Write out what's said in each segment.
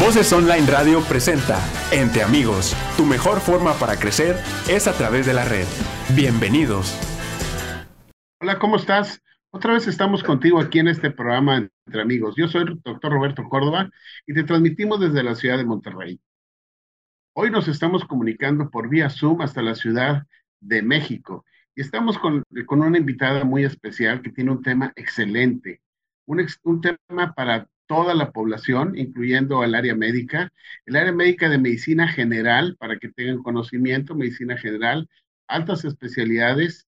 Voces Online Radio presenta Entre Amigos, tu mejor forma para crecer es a través de la red. Bienvenidos. Hola, ¿cómo estás? Otra vez estamos contigo aquí en este programa Entre Amigos. Yo soy el doctor Roberto Córdoba y te transmitimos desde la ciudad de Monterrey. Hoy nos estamos comunicando por vía Zoom hasta la ciudad de México y estamos con, una invitada muy especial que tiene un tema excelente, un tema para toda la población, incluyendo el área médica, el área médica de medicina general, para que tengan conocimiento, medicina general, altas especialidades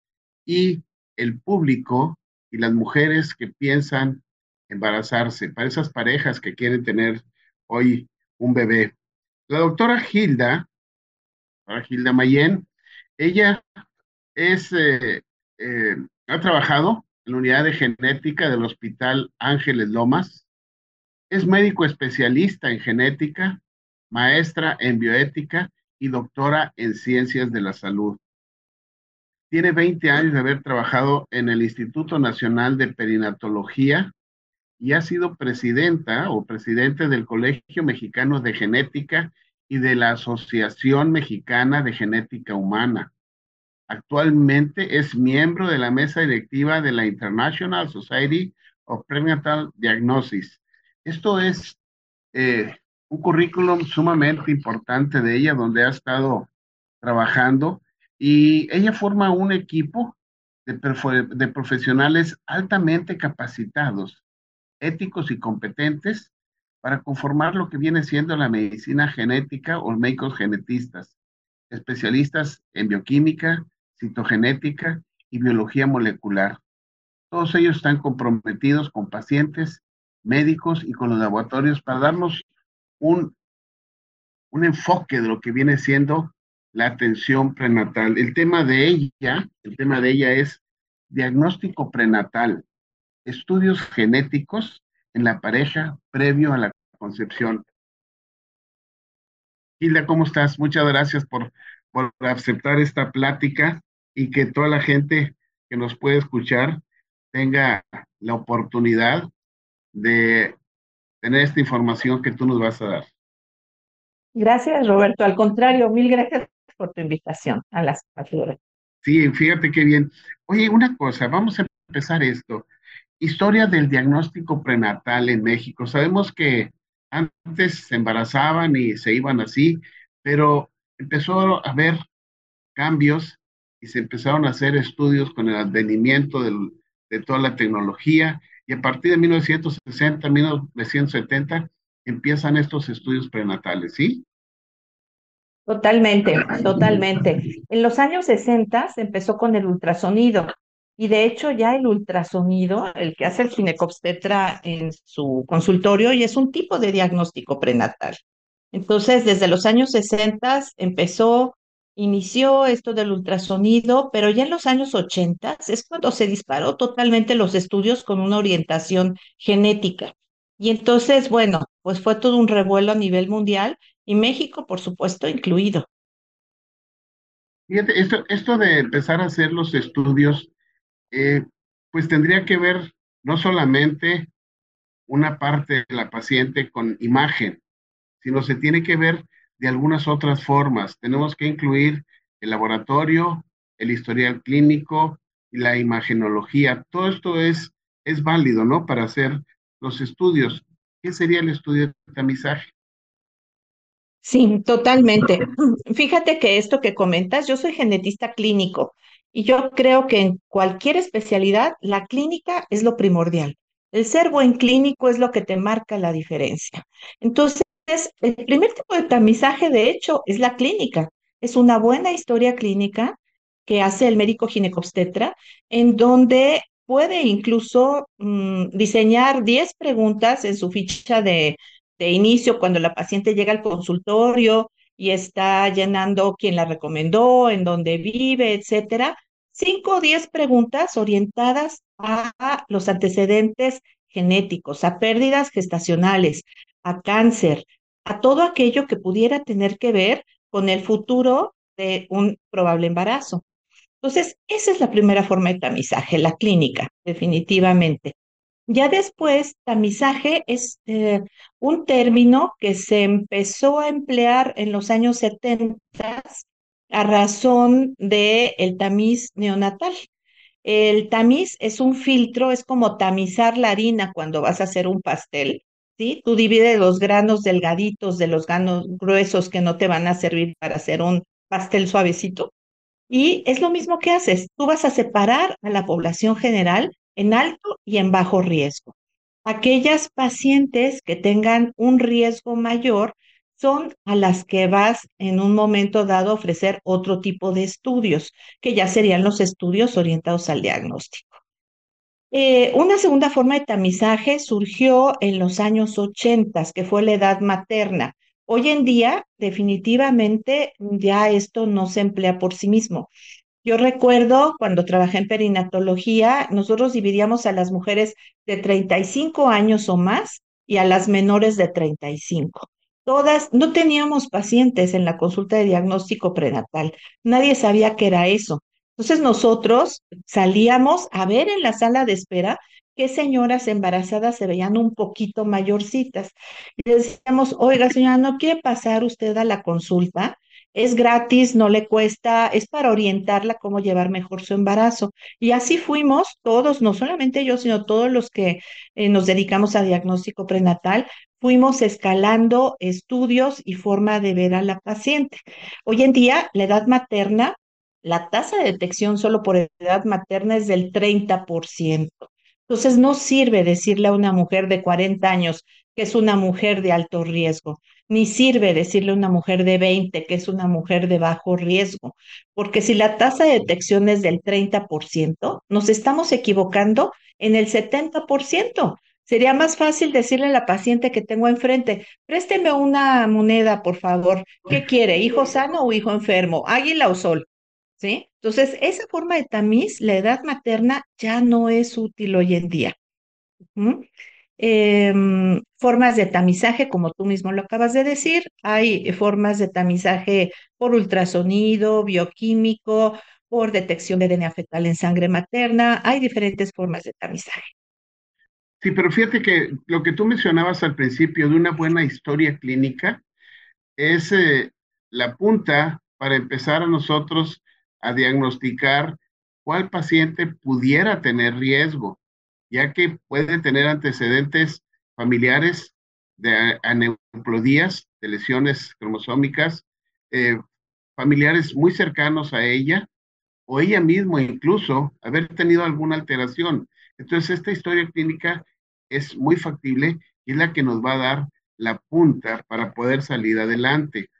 y el público y las mujeres que piensan embarazarse, para esas parejas que quieren tener hoy un bebé. La doctora Hilda, Hilda Mayen, ella es, eh, eh, ha trabajado en la unidad de genética del Hospital Ángeles Lomas, es médico especialista en genética, maestra en bioética y doctora en ciencias de la salud. Tiene 20 años de haber trabajado en el Instituto Nacional de Perinatología y ha sido presidenta o presidente del Colegio Mexicano de Genética y de la Asociación Mexicana de Genética Humana. Actualmente es miembro de la mesa directiva de la International Society of Prenatal Diagnosis esto es eh, un currículum sumamente importante de ella, donde ha estado trabajando y ella forma un equipo de, de profesionales altamente capacitados, éticos y competentes para conformar lo que viene siendo la medicina genética o médicos genetistas, especialistas en bioquímica, citogenética y biología molecular. Todos ellos están comprometidos con pacientes médicos y con los laboratorios para darnos un, un enfoque de lo que viene siendo la atención prenatal. El tema de ella, el tema de ella es diagnóstico prenatal, estudios genéticos en la pareja previo a la concepción. Hilda, ¿cómo estás? Muchas gracias por, por aceptar esta plática y que toda la gente que nos puede escuchar tenga la oportunidad de tener esta información que tú nos vas a dar. Gracias, Roberto. Al contrario, mil gracias por tu invitación a las facturas. Sí, fíjate qué bien. Oye, una cosa, vamos a empezar esto. Historia del diagnóstico prenatal en México. Sabemos que antes se embarazaban y se iban así, pero empezó a haber cambios y se empezaron a hacer estudios con el advenimiento de toda la tecnología y a partir de 1960, 1970, empiezan estos estudios prenatales, ¿sí? Totalmente, totalmente. En los años 60 se empezó con el ultrasonido y de hecho ya el ultrasonido, el que hace el ginecobstetra en su consultorio, y es un tipo de diagnóstico prenatal. Entonces, desde los años 60 empezó inició esto del ultrasonido, pero ya en los años 80 es cuando se disparó totalmente los estudios con una orientación genética. Y entonces, bueno, pues fue todo un revuelo a nivel mundial y México, por supuesto, incluido. Fíjate, esto, esto de empezar a hacer los estudios, eh, pues tendría que ver no solamente una parte de la paciente con imagen, sino se tiene que ver de algunas otras formas. Tenemos que incluir el laboratorio, el historial clínico y la imagenología. Todo esto es, es válido, ¿no? Para hacer los estudios. ¿Qué sería el estudio de tamizaje? Sí, totalmente. Fíjate que esto que comentas, yo soy genetista clínico y yo creo que en cualquier especialidad la clínica es lo primordial. El ser buen clínico es lo que te marca la diferencia. Entonces, el primer tipo de tamizaje, de hecho, es la clínica. Es una buena historia clínica que hace el médico ginecobstetra, en donde puede incluso mm, diseñar 10 preguntas en su ficha de, de inicio cuando la paciente llega al consultorio y está llenando quién la recomendó, en dónde vive, etcétera. 5 o 10 preguntas orientadas a los antecedentes genéticos, a pérdidas gestacionales, a cáncer, a todo aquello que pudiera tener que ver con el futuro de un probable embarazo. Entonces, esa es la primera forma de tamizaje, la clínica, definitivamente. Ya después, tamizaje es eh, un término que se empezó a emplear en los años 70 a razón del el tamiz neonatal. El tamiz es un filtro, es como tamizar la harina cuando vas a hacer un pastel, ¿sí? Tú divides los granos delgaditos de los granos gruesos que no te van a servir para hacer un pastel suavecito. Y es lo mismo que haces, tú vas a separar a la población general en alto y en bajo riesgo. Aquellas pacientes que tengan un riesgo mayor son a las que vas en un momento dado a ofrecer otro tipo de estudios, que ya serían los estudios orientados al diagnóstico. Eh, una segunda forma de tamizaje surgió en los años 80, que fue la edad materna. Hoy en día, definitivamente, ya esto no se emplea por sí mismo. Yo recuerdo cuando trabajé en perinatología, nosotros dividíamos a las mujeres de 35 años o más y a las menores de 35. Todas, no teníamos pacientes en la consulta de diagnóstico prenatal. Nadie sabía qué era eso. Entonces nosotros salíamos a ver en la sala de espera qué señoras embarazadas se veían un poquito mayorcitas. Y decíamos, oiga señora, ¿no quiere pasar usted a la consulta? Es gratis, no le cuesta, es para orientarla cómo llevar mejor su embarazo. Y así fuimos todos, no solamente yo, sino todos los que eh, nos dedicamos a diagnóstico prenatal, fuimos escalando estudios y forma de ver a la paciente. Hoy en día, la edad materna, la tasa de detección solo por edad materna es del 30%. Entonces, no sirve decirle a una mujer de 40 años que es una mujer de alto riesgo ni sirve decirle a una mujer de 20 que es una mujer de bajo riesgo, porque si la tasa de detección es del 30%, nos estamos equivocando en el 70%. Sería más fácil decirle a la paciente que tengo enfrente, présteme una moneda, por favor. ¿Qué quiere? ¿Hijo sano o hijo enfermo? ¿Águila o sol? ¿Sí? Entonces, esa forma de tamiz, la edad materna, ya no es útil hoy en día. Em, formas de tamizaje, como tú mismo lo acabas de decir, hay formas de tamizaje por ultrasonido, bioquímico, por detección de DNA fetal en sangre materna, hay diferentes formas de tamizaje. Sí, pero fíjate que lo que tú mencionabas al principio de una buena historia clínica es eh, la punta para empezar a nosotros a diagnosticar cuál paciente pudiera tener riesgo ya que puede tener antecedentes familiares de aneuploidías, de lesiones cromosómicas, eh, familiares muy cercanos a ella, o ella misma incluso haber tenido alguna alteración. Entonces, esta historia clínica es muy factible y es la que nos va a dar la punta para poder salir adelante.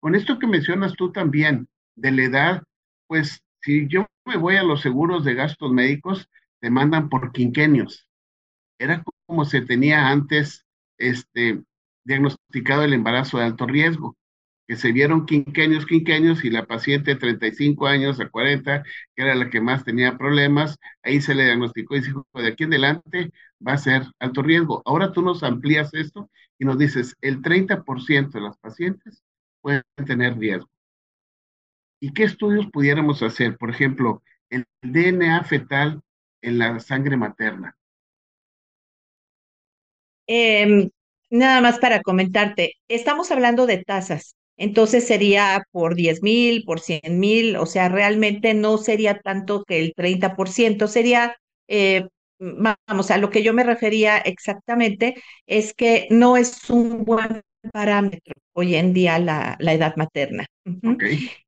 Con esto que mencionas tú también, de la edad, pues si yo me voy a los seguros de gastos médicos, demandan por quinquenios. Era como se tenía antes este, diagnosticado el embarazo de alto riesgo, que se vieron quinquenios, quinquenios, y la paciente de 35 años a 40, que era la que más tenía problemas, ahí se le diagnosticó y dijo, de aquí en adelante va a ser alto riesgo. Ahora tú nos amplías esto y nos dices, el 30% de las pacientes pueden tener riesgo. ¿Y qué estudios pudiéramos hacer? Por ejemplo, el DNA fetal en la sangre materna? Em, nada más para comentarte, estamos hablando de tasas, entonces sería por 10 mil, por 100 mil, o sea, realmente no sería tanto que el 30%, sería, eh, vamos, a lo que yo me refería exactamente es que no es un buen parámetro hoy en día la, la edad materna.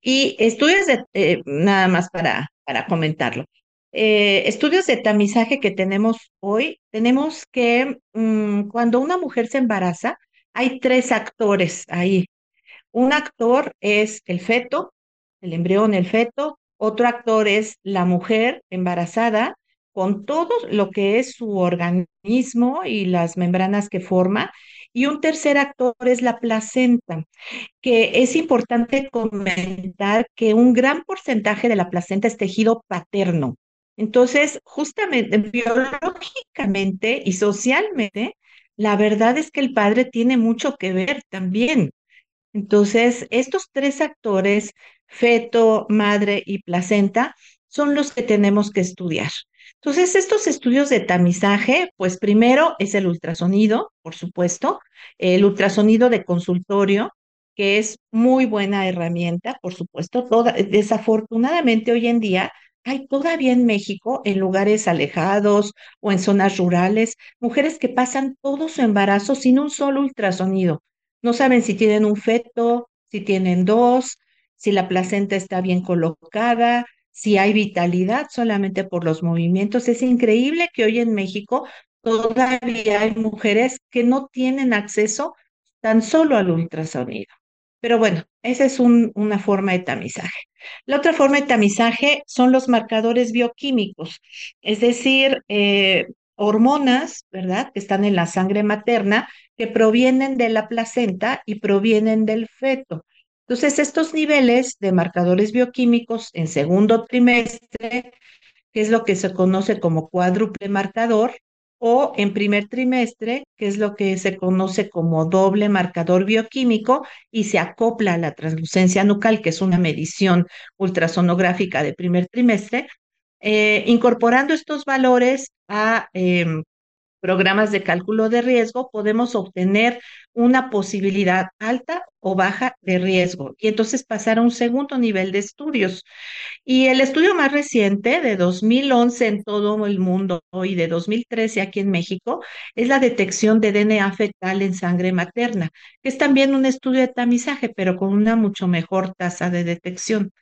Y estudios de, eh, nada más para, para comentarlo. Eh, estudios de tamizaje que tenemos hoy, tenemos que mm, cuando una mujer se embaraza, hay tres actores ahí. Un actor es el feto, el embrión, el feto. Otro actor es la mujer embarazada con todo lo que es su organismo y las membranas que forma. Y un tercer actor es la placenta, que es importante comentar que un gran porcentaje de la placenta es tejido paterno. Entonces, justamente, biológicamente y socialmente, la verdad es que el padre tiene mucho que ver también. Entonces, estos tres actores, feto, madre y placenta, son los que tenemos que estudiar. Entonces, estos estudios de tamizaje, pues primero es el ultrasonido, por supuesto, el ultrasonido de consultorio, que es muy buena herramienta, por supuesto. Desafortunadamente hoy en día hay todavía en México, en lugares alejados o en zonas rurales, mujeres que pasan todo su embarazo sin un solo ultrasonido. No saben si tienen un feto, si tienen dos, si la placenta está bien colocada, si hay vitalidad solamente por los movimientos. Es increíble que hoy en México todavía hay mujeres que no tienen acceso tan solo al ultrasonido. Pero bueno, esa es una forma de tamizaje. La otra forma de tamizaje son los marcadores bioquímicos, es decir, eh, hormonas, ¿verdad?, que están en la sangre materna, que provienen de la placenta y provienen del feto. Entonces, estos niveles de marcadores bioquímicos en segundo trimestre, que es lo que se conoce como cuádruple marcador, o en primer trimestre, que es lo que se conoce como doble marcador bioquímico y se acopla a la translucencia nucal, que es una medición ultrasonográfica de primer trimestre, eh, incorporando estos valores a em, programas de cálculo de riesgo, podemos obtener una posibilidad alta o baja de riesgo y entonces pasar a un segundo nivel de estudios. Y el estudio más reciente de 2011 en todo el mundo y de 2013 aquí en México es la detección de DNA fetal en sangre materna, que es también un estudio de tamizaje, pero con una mucho mejor tasa de detección.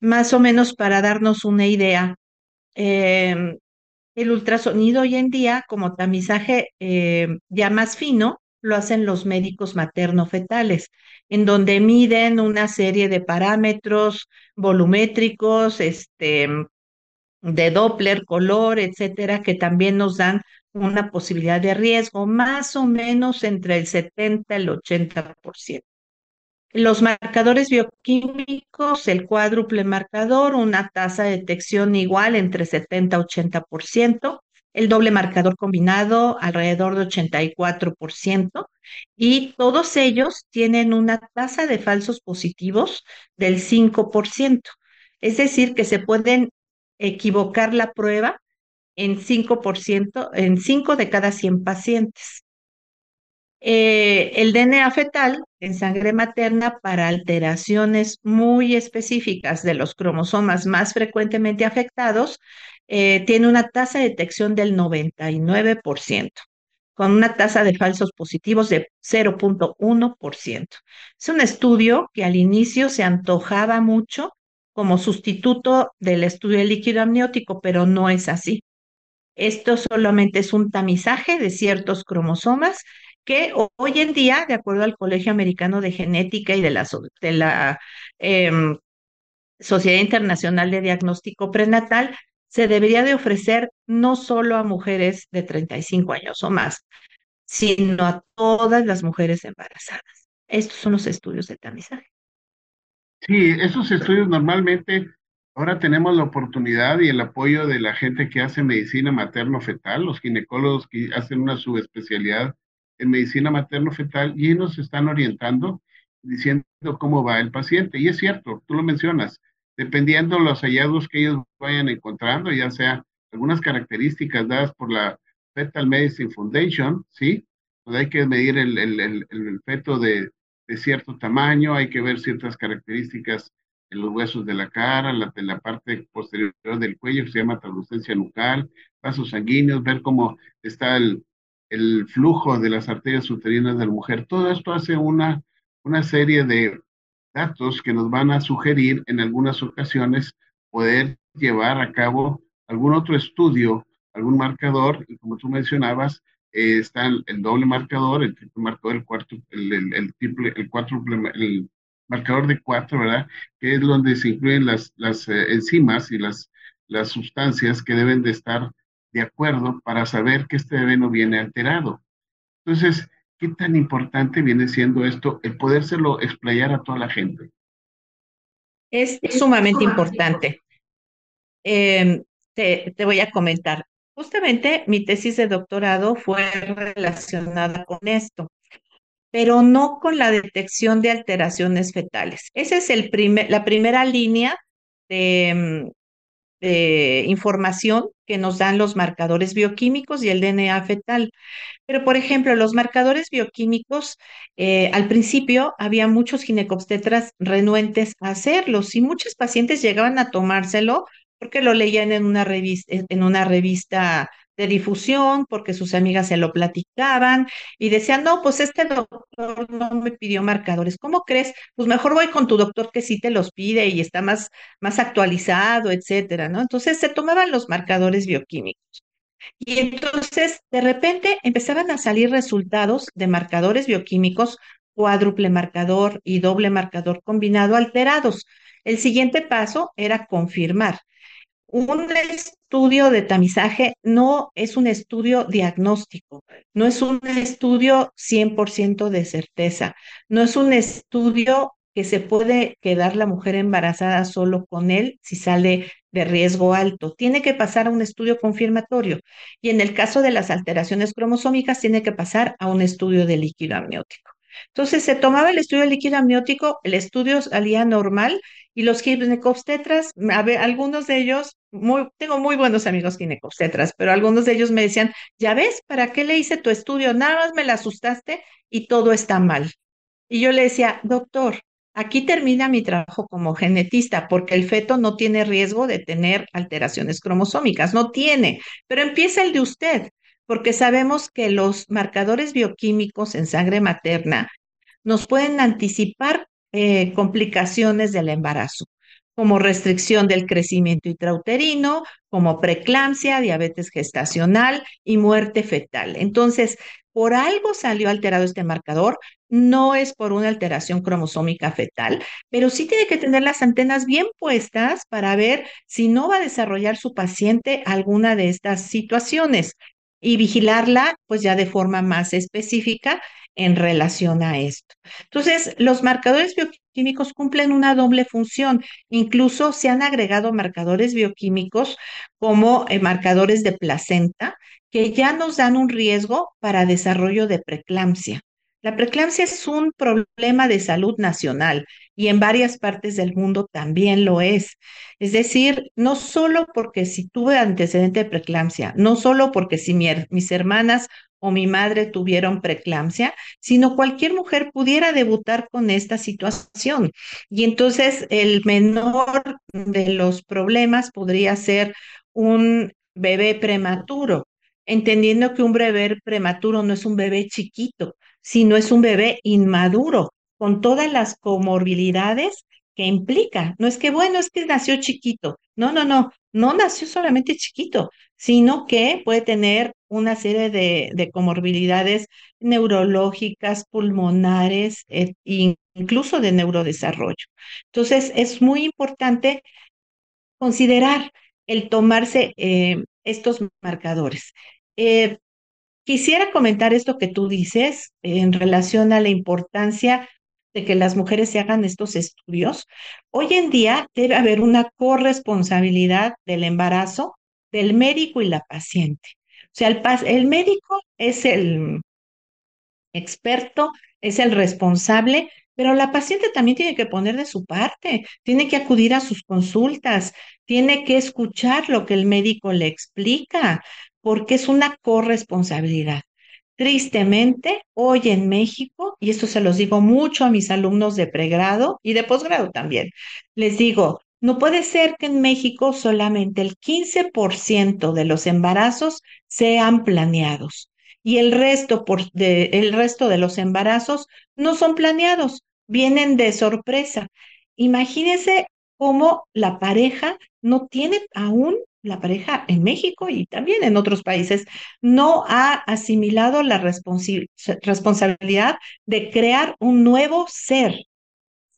Más o menos para darnos una idea, em, el ultrasonido hoy en día, como tamizaje em, ya más fino, lo hacen los médicos materno-fetales, en donde miden una serie de parámetros volumétricos, este, de Doppler, color, etcétera, que también nos dan una posibilidad de riesgo, más o menos entre el 70 y el 80%. Los marcadores bioquímicos, el cuádruple marcador, una tasa de detección igual entre 70 y 80% el doble marcador combinado alrededor de 84% y todos ellos tienen una tasa de falsos positivos del 5%. Es decir, que se pueden equivocar la prueba en 5%, en 5 de cada 100 pacientes. Eh, el DNA fetal en sangre materna para alteraciones muy específicas de los cromosomas más frecuentemente afectados eh, tiene una tasa de detección del 99%, con una tasa de falsos positivos de 0.1%. Es un estudio que al inicio se antojaba mucho como sustituto del estudio de líquido amniótico, pero no es así. Esto solamente es un tamizaje de ciertos cromosomas que hoy en día, de acuerdo al Colegio Americano de Genética y de la, em, Sociedad Internacional de Diagnóstico Prenatal, se debería de ofrecer no solo a mujeres de 35 años o más, sino a todas las mujeres embarazadas. Estos son los estudios de tamizaje. Sí, esos estudios normalmente ahora tenemos la oportunidad y el apoyo de la gente que hace medicina materno-fetal, los ginecólogos que hacen una subespecialidad en medicina materno-fetal y nos están orientando, diciendo cómo va el paciente. Y es cierto, tú lo mencionas, dependiendo los hallazgos que ellos vayan encontrando, ya sea algunas características dadas por la Fetal Medicine Foundation, ¿sí? Pues hay que medir el, el, el, feto de, de, cierto tamaño, hay que ver ciertas características en los huesos de la cara, la, de la parte posterior del cuello, que se llama translucencia nucal, vasos sanguíneos, ver cómo está el, el flujo de las arterias uterinas de la mujer. Todo esto hace una, una serie de datos que nos van a sugerir en algunas ocasiones poder llevar a cabo algún otro estudio, algún marcador, y como tú mencionabas, eh, está el, doble marcador, el triple marcador, el cuarto, el, el, triple, el cuádruple, el marcador de cuatro, ¿verdad? Que es donde se incluyen las, las eh, enzimas y las, las sustancias que deben de estar de acuerdo para saber que este bebé no viene alterado. Entonces, ¿Qué tan importante viene siendo esto, el podérselo explayar a toda la gente? Es sumamente importante. Em, te, te voy a comentar. Justamente mi tesis de doctorado fue relacionada con esto, pero no con la detección de alteraciones fetales. Esa es el primer, la primera línea de, eh, información que nos dan los marcadores bioquímicos y el DNA fetal. Pero, por ejemplo, los marcadores bioquímicos, eh, al principio había muchos ginecobstetras renuentes a hacerlos y muchos pacientes llegaban a tomárselo porque lo leían en una revista, en una revista de difusión, porque sus amigas se lo platicaban y decían, no, pues este doctor no me pidió marcadores. ¿Cómo crees? Pues mejor voy con tu doctor que sí te los pide y está más, más actualizado, etcétera, ¿no? Entonces se tomaban los marcadores bioquímicos. Y entonces, de repente, empezaban a salir resultados de marcadores bioquímicos, cuádruple marcador y doble marcador combinado alterados. El siguiente paso era confirmar. Un estudio de tamizaje no es un estudio diagnóstico, no es un estudio 100% de certeza, no es un estudio que se puede quedar la mujer embarazada solo con él si sale de riesgo alto. Tiene que pasar a un estudio confirmatorio y en el caso de las alteraciones cromosómicas tiene que pasar a un estudio de líquido amniótico. Entonces se tomaba el estudio líquido amniótico, el estudio salía normal y los ginecobstetras, a ver, algunos de ellos, tengo muy buenos amigos ginecobstetras, pero algunos de ellos me decían, ya ves, ¿para qué le hice tu estudio? Nada más me la asustaste y todo está mal. Y yo le decía, doctor, aquí termina mi trabajo como genetista, porque el feto no tiene riesgo de tener alteraciones cromosómicas, no tiene, pero empieza el de usted porque sabemos que los marcadores bioquímicos en sangre materna nos pueden anticipar eh, complicaciones del embarazo, como restricción del crecimiento intrauterino, como preeclampsia, diabetes gestacional y muerte fetal. Entonces, por algo salió alterado este marcador, no es por una alteración cromosómica fetal, pero sí tiene que tener las antenas bien puestas para ver si no va a desarrollar su paciente alguna de estas situaciones y vigilarla pues ya de forma más específica en relación a esto. Entonces, los marcadores bioquímicos cumplen una doble función. Incluso se han agregado marcadores bioquímicos como eh, marcadores de placenta que ya nos dan un riesgo para desarrollo de preeclampsia. La preeclampsia es un problema de salud nacional y en varias partes del mundo también lo es. Es decir, no solo porque si tuve antecedente de preeclampsia, no solo porque si mis hermanas o mi madre tuvieron preeclampsia, sino cualquier mujer pudiera debutar con esta situación. Y entonces el menor de los problemas podría ser un bebé prematuro, entendiendo que un bebé prematuro no es un bebé chiquito, si no es un bebé inmaduro, con todas las comorbilidades que implica. No es que, bueno, es que nació chiquito. No, no, no, no nació solamente chiquito, sino que puede tener una serie de, comorbilidades neurológicas, pulmonares, e incluso de neurodesarrollo. Entonces, es muy importante considerar el tomarse eh, estos marcadores. Eh, Quisiera comentar esto que tú dices en relación a la importancia de que las mujeres se hagan estos estudios. Hoy en día debe haber una corresponsabilidad del embarazo del médico y la paciente. O sea, el, el médico es el experto, es el responsable, pero la paciente también tiene que poner de su parte, tiene que acudir a sus consultas, tiene que escuchar lo que el médico le explica, porque es una corresponsabilidad. Tristemente, hoy en México, y esto se los digo mucho a mis alumnos de pregrado y de posgrado también, les digo, no puede ser que en México solamente el 15% de los embarazos sean planeados y el resto, de, el resto de los embarazos no son planeados, vienen de sorpresa. Imagínense cómo la pareja no tiene aún la pareja en México y también en otros países no ha asimilado la responsabilidad de crear un nuevo ser.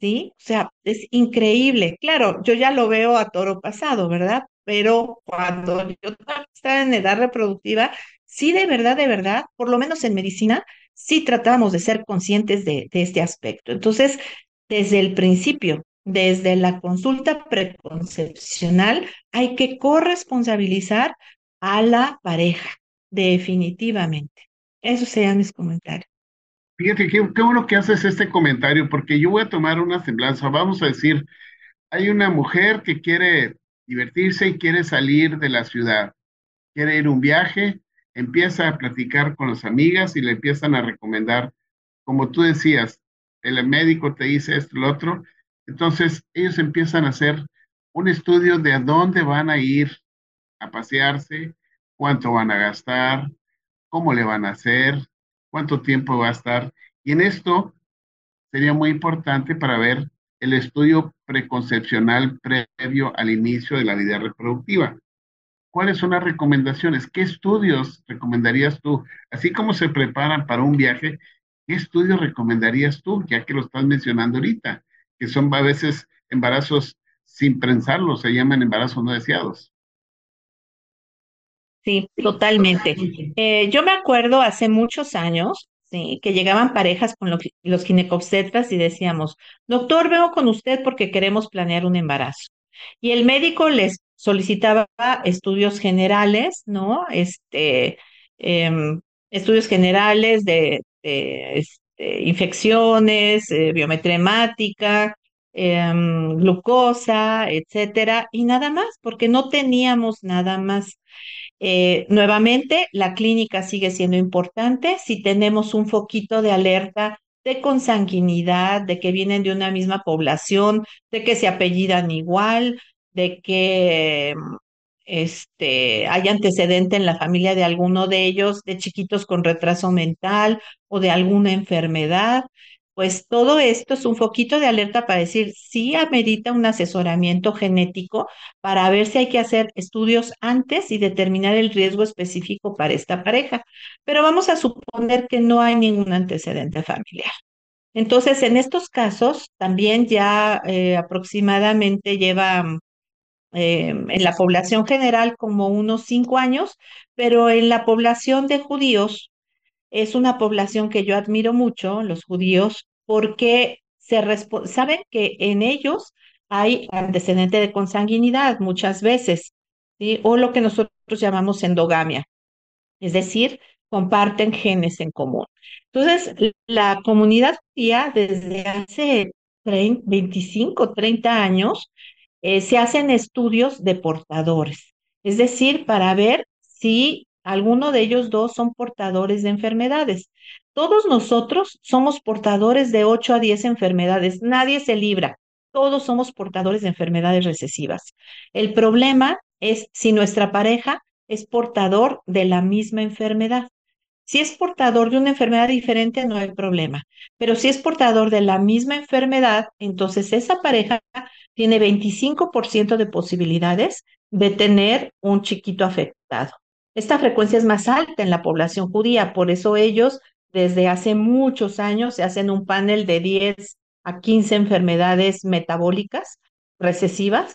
¿Sí? O sea, es increíble. Claro, yo ya lo veo a toro pasado, ¿verdad? Pero cuando yo estaba en edad reproductiva, sí, de verdad, de verdad, por lo menos en medicina, sí tratamos de ser conscientes de, de este aspecto. Entonces, desde el principio, desde la consulta preconcepcional hay que corresponsabilizar a la pareja, definitivamente. Esos serían mis comentarios. Fíjate, qué, bueno que haces este comentario, porque yo voy a tomar una semblanza. Vamos a decir, hay una mujer que quiere divertirse y quiere salir de la ciudad, quiere ir un viaje, empieza a platicar con las amigas y le empiezan a recomendar, como tú decías, el médico te dice esto, lo otro, entonces ellos empiezan a hacer un estudio de a dónde van a ir a pasearse, cuánto van a gastar, cómo le van a hacer, cuánto tiempo va a estar. Y en esto sería muy importante para ver el estudio preconcepcional previo al inicio de la vida reproductiva. ¿Cuáles son las recomendaciones? ¿Qué estudios recomendarías tú? Así como se preparan para un viaje, ¿qué estudios recomendarías tú? Ya que lo estás mencionando ahorita, que son a veces embarazos sin prensarlos, se llaman embarazos no deseados. Sí, totalmente. Eh, yo me acuerdo hace muchos años, sí, que llegaban parejas con los ginecobstetras y decíamos, doctor, vengo con usted porque queremos planear un embarazo. Y el médico les solicitaba estudios generales, ¿no? Este, em, estudios generales de, este, infecciones, eh, biometría hemática, em, glucosa, etcétera, y nada más, porque no teníamos nada más. Eh, nuevamente, la clínica sigue siendo importante. Si tenemos un foquito de alerta de consanguinidad, de que vienen de una misma población, de que se apellidan igual, de que este, hay antecedente en la familia de alguno de ellos, de chiquitos con retraso mental o de alguna enfermedad, pues todo esto es un foquito de alerta para decir si amerita un asesoramiento genético para ver si hay que hacer estudios antes y determinar el riesgo específico para esta pareja. Pero vamos a suponer que no hay ningún antecedente familiar. Entonces, en estos casos, también ya eh, aproximadamente lleva eh, en la población general como unos cinco años, pero en la población de judíos es una población que yo admiro mucho, los judíos, porque se saben que en ellos hay antecedente de consanguinidad muchas veces, ¿sí? o lo que nosotros llamamos endogamia, es decir, comparten genes en común. Entonces, la comunidad judía desde hace 25, 30 años eh, se hacen estudios de portadores, es decir, para ver si alguno de ellos dos son portadores de enfermedades. Todos nosotros somos portadores de 8 a 10 enfermedades, nadie se libra, todos somos portadores de enfermedades recesivas. El problema es si nuestra pareja es portador de la misma enfermedad. Si es portador de una enfermedad diferente, no hay problema. Pero si es portador de la misma enfermedad, entonces esa pareja tiene 25% de posibilidades de tener un chiquito afectado. Esta frecuencia es más alta en la población judía, por eso ellos desde hace muchos años se hacen un panel de 10 a 15 enfermedades metabólicas recesivas,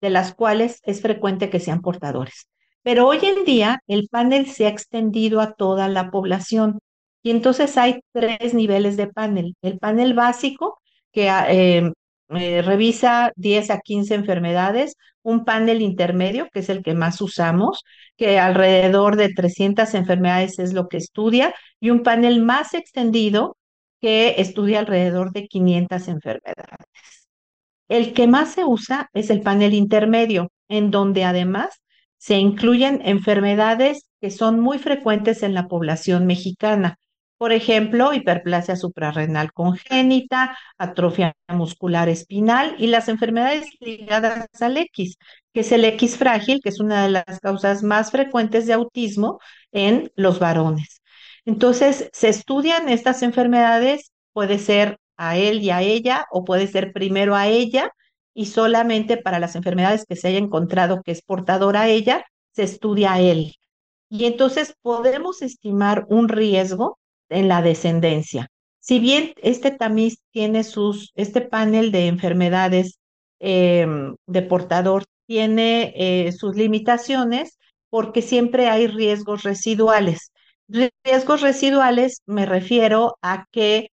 de las cuales es frecuente que sean portadores. Pero hoy en día el panel se ha extendido a toda la población y entonces hay tres niveles de panel. El panel básico, que ah, em, eh, revisa 10 a 15 enfermedades, un panel intermedio, que es el que más usamos, que alrededor de 300 enfermedades es lo que estudia, y un panel más extendido que estudia alrededor de 500 enfermedades. El que más se usa es el panel intermedio, en donde además se incluyen enfermedades que son muy frecuentes en la población mexicana. Por ejemplo, hiperplasia suprarrenal congénita, atrofia muscular espinal y las enfermedades ligadas al X, que es el X frágil, que es una de las causas más frecuentes de autismo en los varones. Entonces, se estudian estas enfermedades, puede ser a él y a ella, o puede ser primero a ella y solamente para las enfermedades que se haya encontrado que es portadora a ella, se estudia a él. Y entonces podemos estimar un riesgo en la descendencia. Si bien este tamiz tiene sus, este panel de enfermedades em, de portador tiene eh, sus limitaciones porque siempre hay riesgos residuales. Riesgos residuales me refiero a que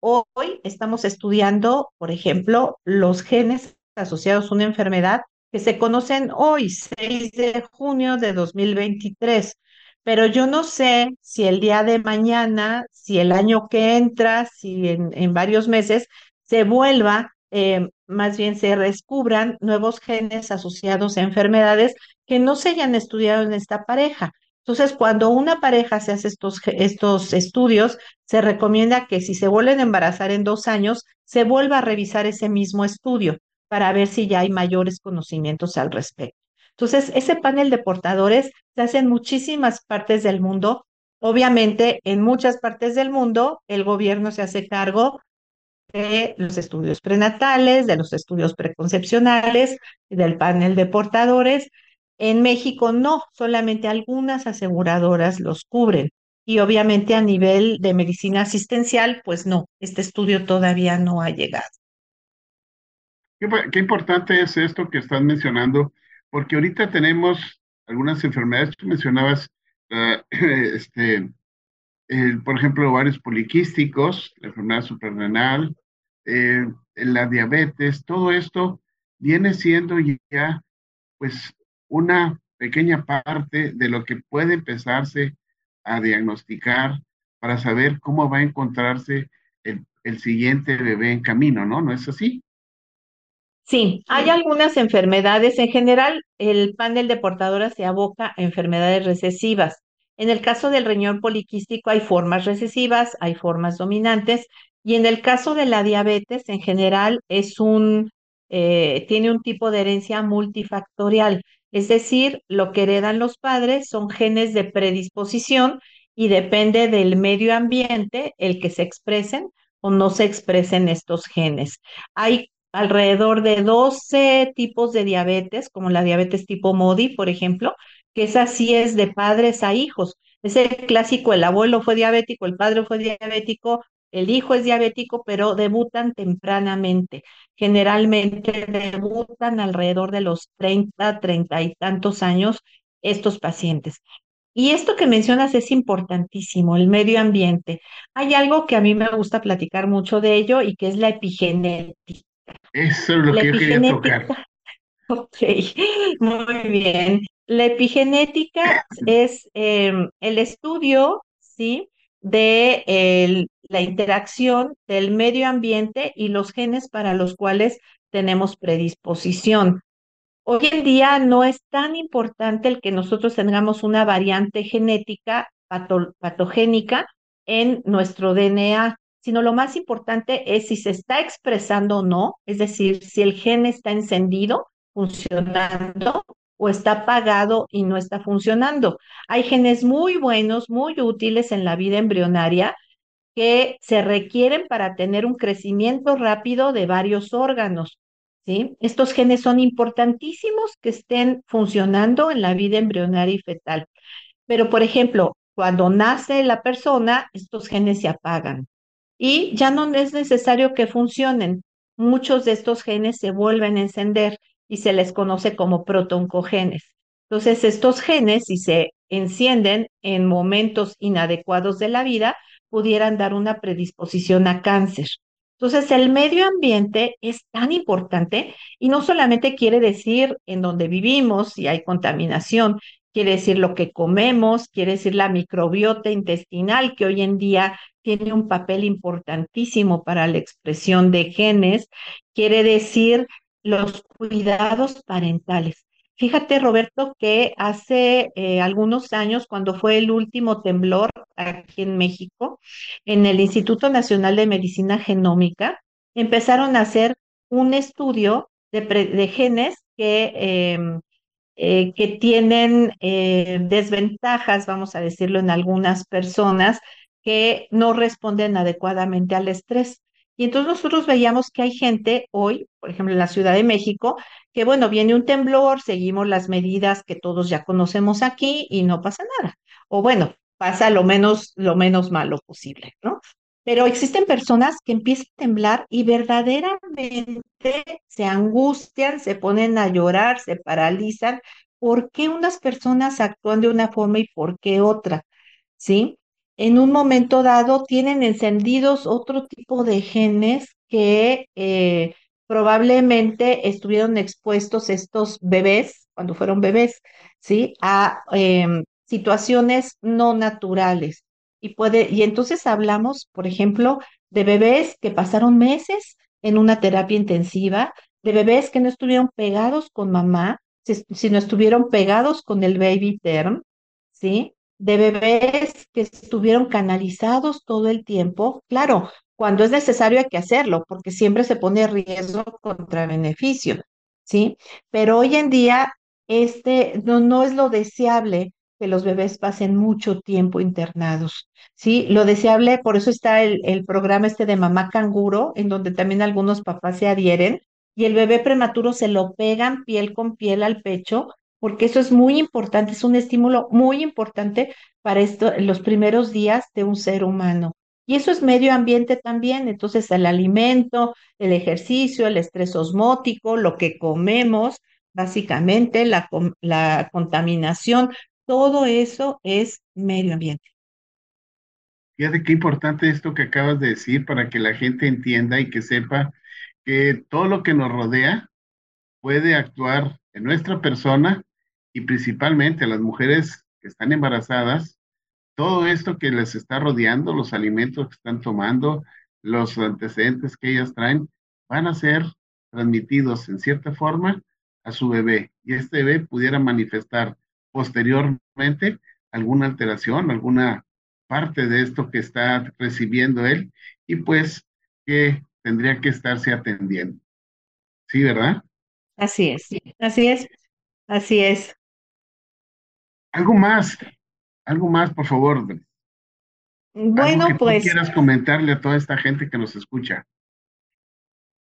hoy estamos estudiando, por ejemplo, los genes asociados a una enfermedad que se conocen hoy, 6 de junio de 2023. Pero yo no sé si el día de mañana, si el año que entra, si en, varios meses se vuelva eh, más bien se descubran nuevos genes asociados a enfermedades que no se hayan estudiado en esta pareja. Entonces, cuando una pareja se hace estos, estos estudios, se recomienda que si se vuelven a embarazar en dos años, se vuelva a revisar ese mismo estudio para ver si ya hay mayores conocimientos al respecto. Entonces, ese panel de portadores se hace en muchísimas partes del mundo. Obviamente, en muchas partes del mundo, el gobierno se hace cargo de los estudios prenatales, de los estudios preconcepcionales, del panel de portadores, en México no, solamente algunas aseguradoras los cubren. Y obviamente a nivel de medicina asistencial, pues no, este estudio todavía no ha llegado. Qué, importante es esto que estás mencionando, porque ahorita tenemos algunas enfermedades, tú mencionabas, uh, este, por ejemplo, varios poliquísticos, la enfermedad suprarrenal, eh, la diabetes, todo esto viene siendo ya, pues, una pequeña parte de lo que puede empezarse a diagnosticar para saber cómo va a encontrarse el, siguiente bebé en camino, ¿no? ¿No es así? Sí, hay algunas enfermedades. En general, el panel de portadoras se aboca a enfermedades recesivas. En el caso del riñón poliquístico hay formas recesivas, hay formas dominantes, y en el caso de la diabetes, en general, es un, eh, tiene un tipo de herencia multifactorial. Es decir, lo que heredan los padres son genes de predisposición y depende del medio ambiente el que se expresen o no se expresen estos genes. Hay alrededor de 12 tipos de diabetes, como la diabetes tipo MODI, por ejemplo, que esa sí es de padres a hijos. Es el clásico, el abuelo fue diabético, el padre fue diabético, el hijo es diabético, pero debutan tempranamente. Generalmente debutan alrededor de los 30, 30 y tantos años estos pacientes. Y esto que mencionas es importantísimo, el medio ambiente. Hay algo que a mí me gusta platicar mucho de ello y que es la epigenética. Eso es lo que yo quería tocar. Ok, muy bien. La epigenética es em, el estudio, ¿sí? De la interacción del medio ambiente y los genes para los cuales tenemos predisposición. Hoy en día no es tan importante el que nosotros tengamos una variante genética patogénica en nuestro DNA, sino lo más importante es si se está expresando o no, es decir, si el gen está encendido, funcionando, o está apagado y no está funcionando. Hay genes muy buenos, muy útiles en la vida embrionaria que se requieren para tener un crecimiento rápido de varios órganos. ¿sí? Estos genes son importantísimos que estén funcionando en la vida embrionaria y fetal. Pero, por ejemplo, cuando nace la persona, estos genes se apagan y ya no es necesario que funcionen. Muchos de estos genes se vuelven a encender y se les conoce como protoncogenes. Entonces, estos genes, si se encienden en momentos inadecuados de la vida, pudieran dar una predisposición a cáncer. Entonces, el medio ambiente es tan importante y no solamente quiere decir en donde vivimos, si hay contaminación, quiere decir lo que comemos, quiere decir la microbiota intestinal, que hoy en día tiene un papel importantísimo para la expresión de genes, quiere decir los cuidados parentales. Fíjate, Roberto, que hace eh, algunos años, cuando fue el último temblor aquí en México, en el Instituto Nacional de Medicina Genómica, empezaron a hacer un estudio de, genes que, em, eh, que tienen eh, desventajas, vamos a decirlo, en algunas personas que no responden adecuadamente al estrés. Y entonces nosotros veíamos que hay gente hoy, por ejemplo, en la Ciudad de México, que bueno, viene un temblor, seguimos las medidas que todos ya conocemos aquí y no pasa nada. O bueno, pasa lo menos, lo menos malo posible, ¿no? Pero existen personas que empiezan a temblar y verdaderamente se angustian, se ponen a llorar, se paralizan. ¿Por qué unas personas actúan de una forma y por qué otra? ¿Sí? en un momento dado tienen encendidos otro tipo de genes que eh, probablemente estuvieron expuestos estos bebés, cuando fueron bebés, ¿sí? A em, situaciones no naturales. Y, puede, y entonces hablamos, por ejemplo, de bebés que pasaron meses en una terapia intensiva, de bebés que no estuvieron pegados con mamá, sino estuvieron pegados con el baby term, ¿sí? De bebés que estuvieron canalizados todo el tiempo. Claro, cuando es necesario hay que hacerlo, porque siempre se pone riesgo contra beneficio, ¿sí? Pero hoy en día, este no, no es lo deseable que los bebés pasen mucho tiempo internados. Sí, lo deseable, por eso está el, el programa este de mamá canguro, en donde también algunos papás se adhieren y el bebé prematuro se lo pegan piel con piel al pecho, porque eso es muy importante, es un estímulo muy importante para esto, los primeros días de un ser humano. Y eso es medio ambiente también, entonces el alimento, el ejercicio, el estrés osmótico, lo que comemos, básicamente la, la contaminación, todo eso es medio ambiente. Fíjate qué importante esto que acabas de decir para que la gente entienda y que sepa que todo lo que nos rodea puede actuar en nuestra persona y principalmente las mujeres que están embarazadas, todo esto que les está rodeando, los alimentos que están tomando, los antecedentes que ellas traen, van a ser transmitidos en cierta forma a su bebé y este bebé pudiera manifestar posteriormente alguna alteración, alguna parte de esto que está recibiendo él y pues que tendría que estarse atendiendo. ¿Sí, verdad? Así es, así es, así es. Algo más, algo más, por favor. Bueno, que pues. quieras comentarle a toda esta gente que nos escucha.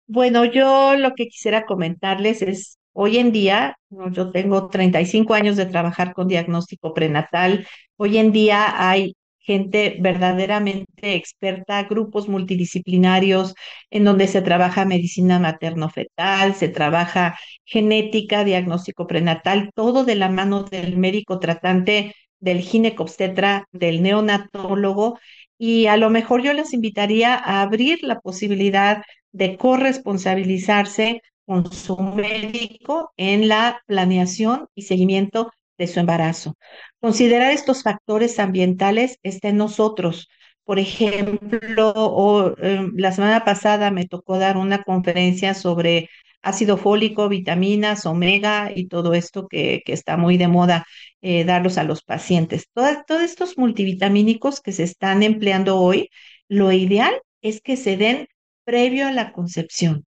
Bueno, yo lo que quisiera comentarles es Hoy en día, yo tengo 35 años de trabajar con diagnóstico prenatal. Hoy en día hay gente verdaderamente experta, grupos multidisciplinarios en donde se trabaja medicina materno-fetal, se trabaja genética, diagnóstico prenatal, todo de la mano del médico tratante, del ginecobstetra, del neonatólogo. Y a lo mejor yo les invitaría a abrir la posibilidad de corresponsabilizarse con su médico en la planeación y seguimiento de su embarazo. Considerar estos factores ambientales está en nosotros. Por ejemplo, o, em, la semana pasada me tocó dar una conferencia sobre ácido fólico, vitaminas, omega y todo esto que, está muy de moda eh, darlos a los pacientes. todos estos multivitamínicos que se están empleando hoy, lo ideal es que se den previo a la concepción.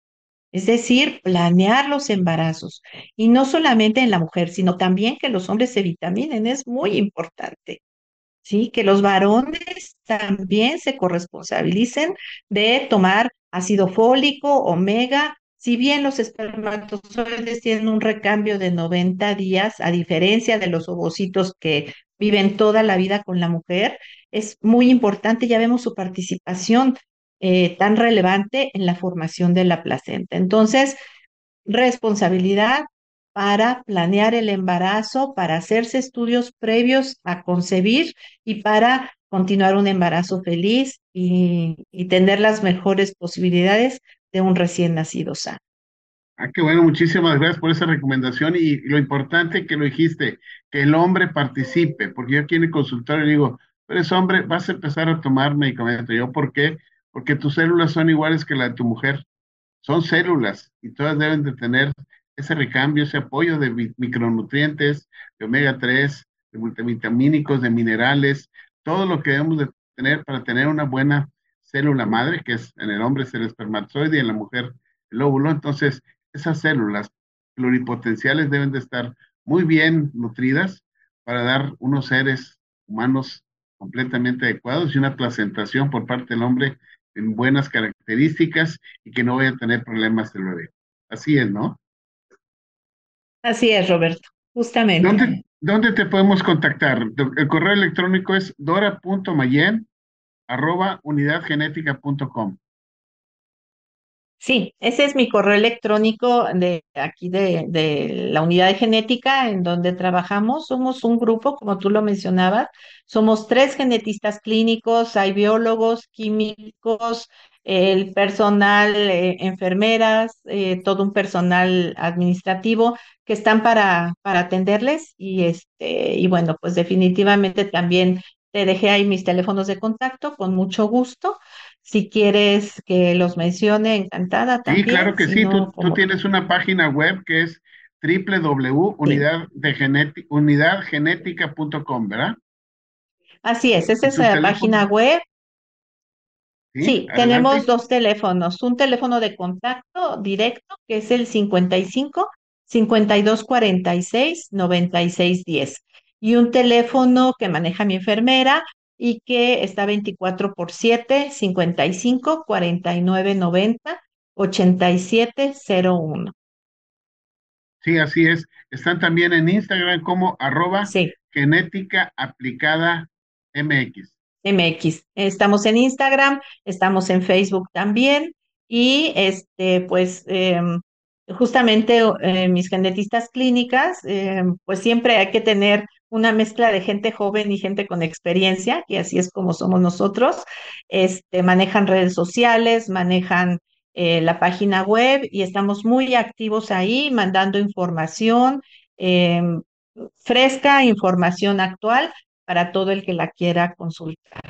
Es decir, planear los embarazos. Y no solamente en la mujer, sino también que los hombres se vitaminen. Es muy importante. ¿sí? Que los varones también se corresponsabilicen de tomar ácido fólico, omega. Si bien los espermatozoides tienen un recambio de 90 días, a diferencia de los ovocitos que viven toda la vida con la mujer, es muy importante, ya vemos su participación eh, tan relevante en la formación de la placenta. Entonces, responsabilidad para planear el embarazo, para hacerse estudios previos a concebir y para continuar un embarazo feliz y, tener las mejores posibilidades de un recién nacido sano. Ah, qué bueno, muchísimas gracias por esa recomendación y lo importante que lo dijiste, que el hombre participe, porque yo aquí en el consultorio digo, pero eres hombre, vas a empezar a tomar medicamento. Yo, ¿por qué? Porque tus células son iguales que la de tu mujer. Son células y todas deben de tener ese recambio, ese apoyo de micronutrientes, de omega 3, de multivitamínicos, de minerales, todo lo que debemos de tener para tener una buena célula madre, que es en el hombre es el espermatozoide y en la mujer el óvulo. Entonces, esas células pluripotenciales deben de estar muy bien nutridas para dar unos seres humanos completamente adecuados y una placentación por parte del hombre en buenas características y que no vaya a tener problemas el bebé. Así es, ¿no? Así es, Roberto, justamente. ¿Dónde, te podemos contactar? El correo electrónico es dora.mayen arroba unidadgenética.com. Sí, ese es mi correo electrónico de aquí de, la unidad de genética en donde trabajamos. Somos un grupo, como tú lo mencionabas, somos tres genetistas clínicos, hay biólogos, químicos, el personal, eh, enfermeras, eh, todo un personal administrativo que están para, para atenderles y este, y bueno, pues definitivamente también te dejé ahí mis teléfonos de contacto con mucho gusto. Si quieres que los mencione, encantada también. Sí, claro que sí. Tú, tú, tienes una página web que es www.unidadgenética.com, ¿verdad? Así es, esa es la página web. Sí, tenemos dos teléfonos. Un teléfono de contacto directo, que es el 55 52 46 96 10. Y un teléfono que maneja mi enfermera y que está 24 por 7, 55 49 90 87 01. Sí, así es. Están también en Instagram como arroba genética aplicada MX. MX. Estamos en Instagram, estamos en Facebook también y este, pues em, justamente eh, mis genetistas clínicas, em, pues siempre hay que tener una mezcla de gente joven y gente con experiencia, y así es como somos nosotros. Este, manejan redes sociales, manejan eh, la página web y estamos muy activos ahí mandando información em, fresca, información actual para todo el que la quiera consultar.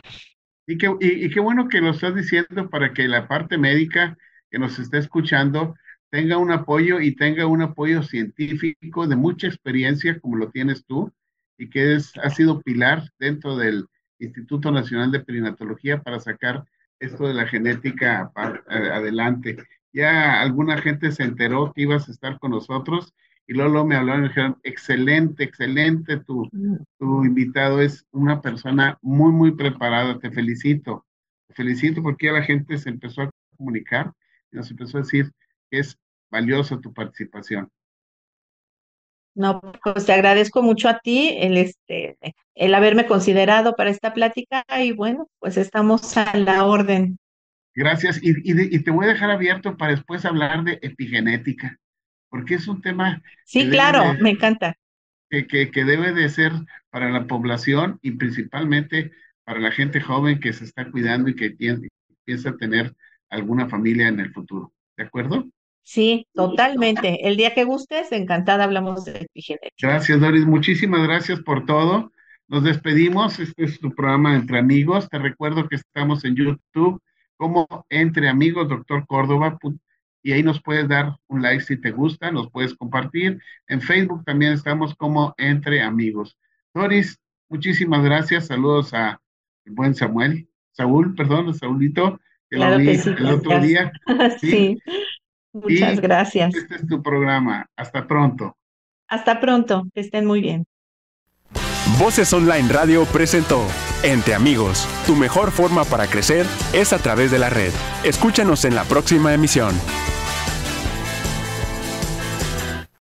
Y qué, y, qué bueno que lo estás diciendo para que la parte médica que nos esté escuchando tenga un apoyo y tenga un apoyo científico de mucha experiencia como lo tienes tú y que es, ha sido pilar dentro del Instituto Nacional de Perinatología para sacar esto de la genética adelante. Ya alguna gente se enteró que ibas a estar con nosotros y luego, me hablaron y me dijeron, excelente, excelente, tu, tu invitado es una persona muy, muy preparada, te felicito, te felicito porque ya la gente se empezó a comunicar y nos empezó a decir que es valiosa tu participación. No, pues te agradezco mucho a ti el, este, el haberme considerado para esta plática y bueno, pues estamos a la orden. Gracias. Y, y, te voy a dejar abierto para después hablar de epigenética, porque es un tema... Sí, claro, me encanta. Que, que, que debe de ser para la población y principalmente para la gente joven que se está cuidando y que piensa tener alguna familia en el futuro. ¿De acuerdo? Sí, totalmente. El día que gustes, encantada hablamos de epigenética. Gracias, Doris. Muchísimas gracias por todo. Nos despedimos. Este es tu programa Entre Amigos. Te recuerdo que estamos en YouTube como Entre Amigos, Doctor Córdoba. Y ahí nos puedes dar un like si te gusta, nos puedes compartir. En Facebook también estamos como Entre Amigos. Doris, muchísimas gracias. Saludos a el buen Samuel, Saúl, perdón, Saúlito, que lo vi el otro día. sí. Muchas gracias. Este es tu programa. Hasta pronto. Hasta pronto. Que estén muy bien. Voces Online Radio presentó Entre Amigos. Tu mejor forma para crecer es a través de la red. Escúchanos en la próxima emisión.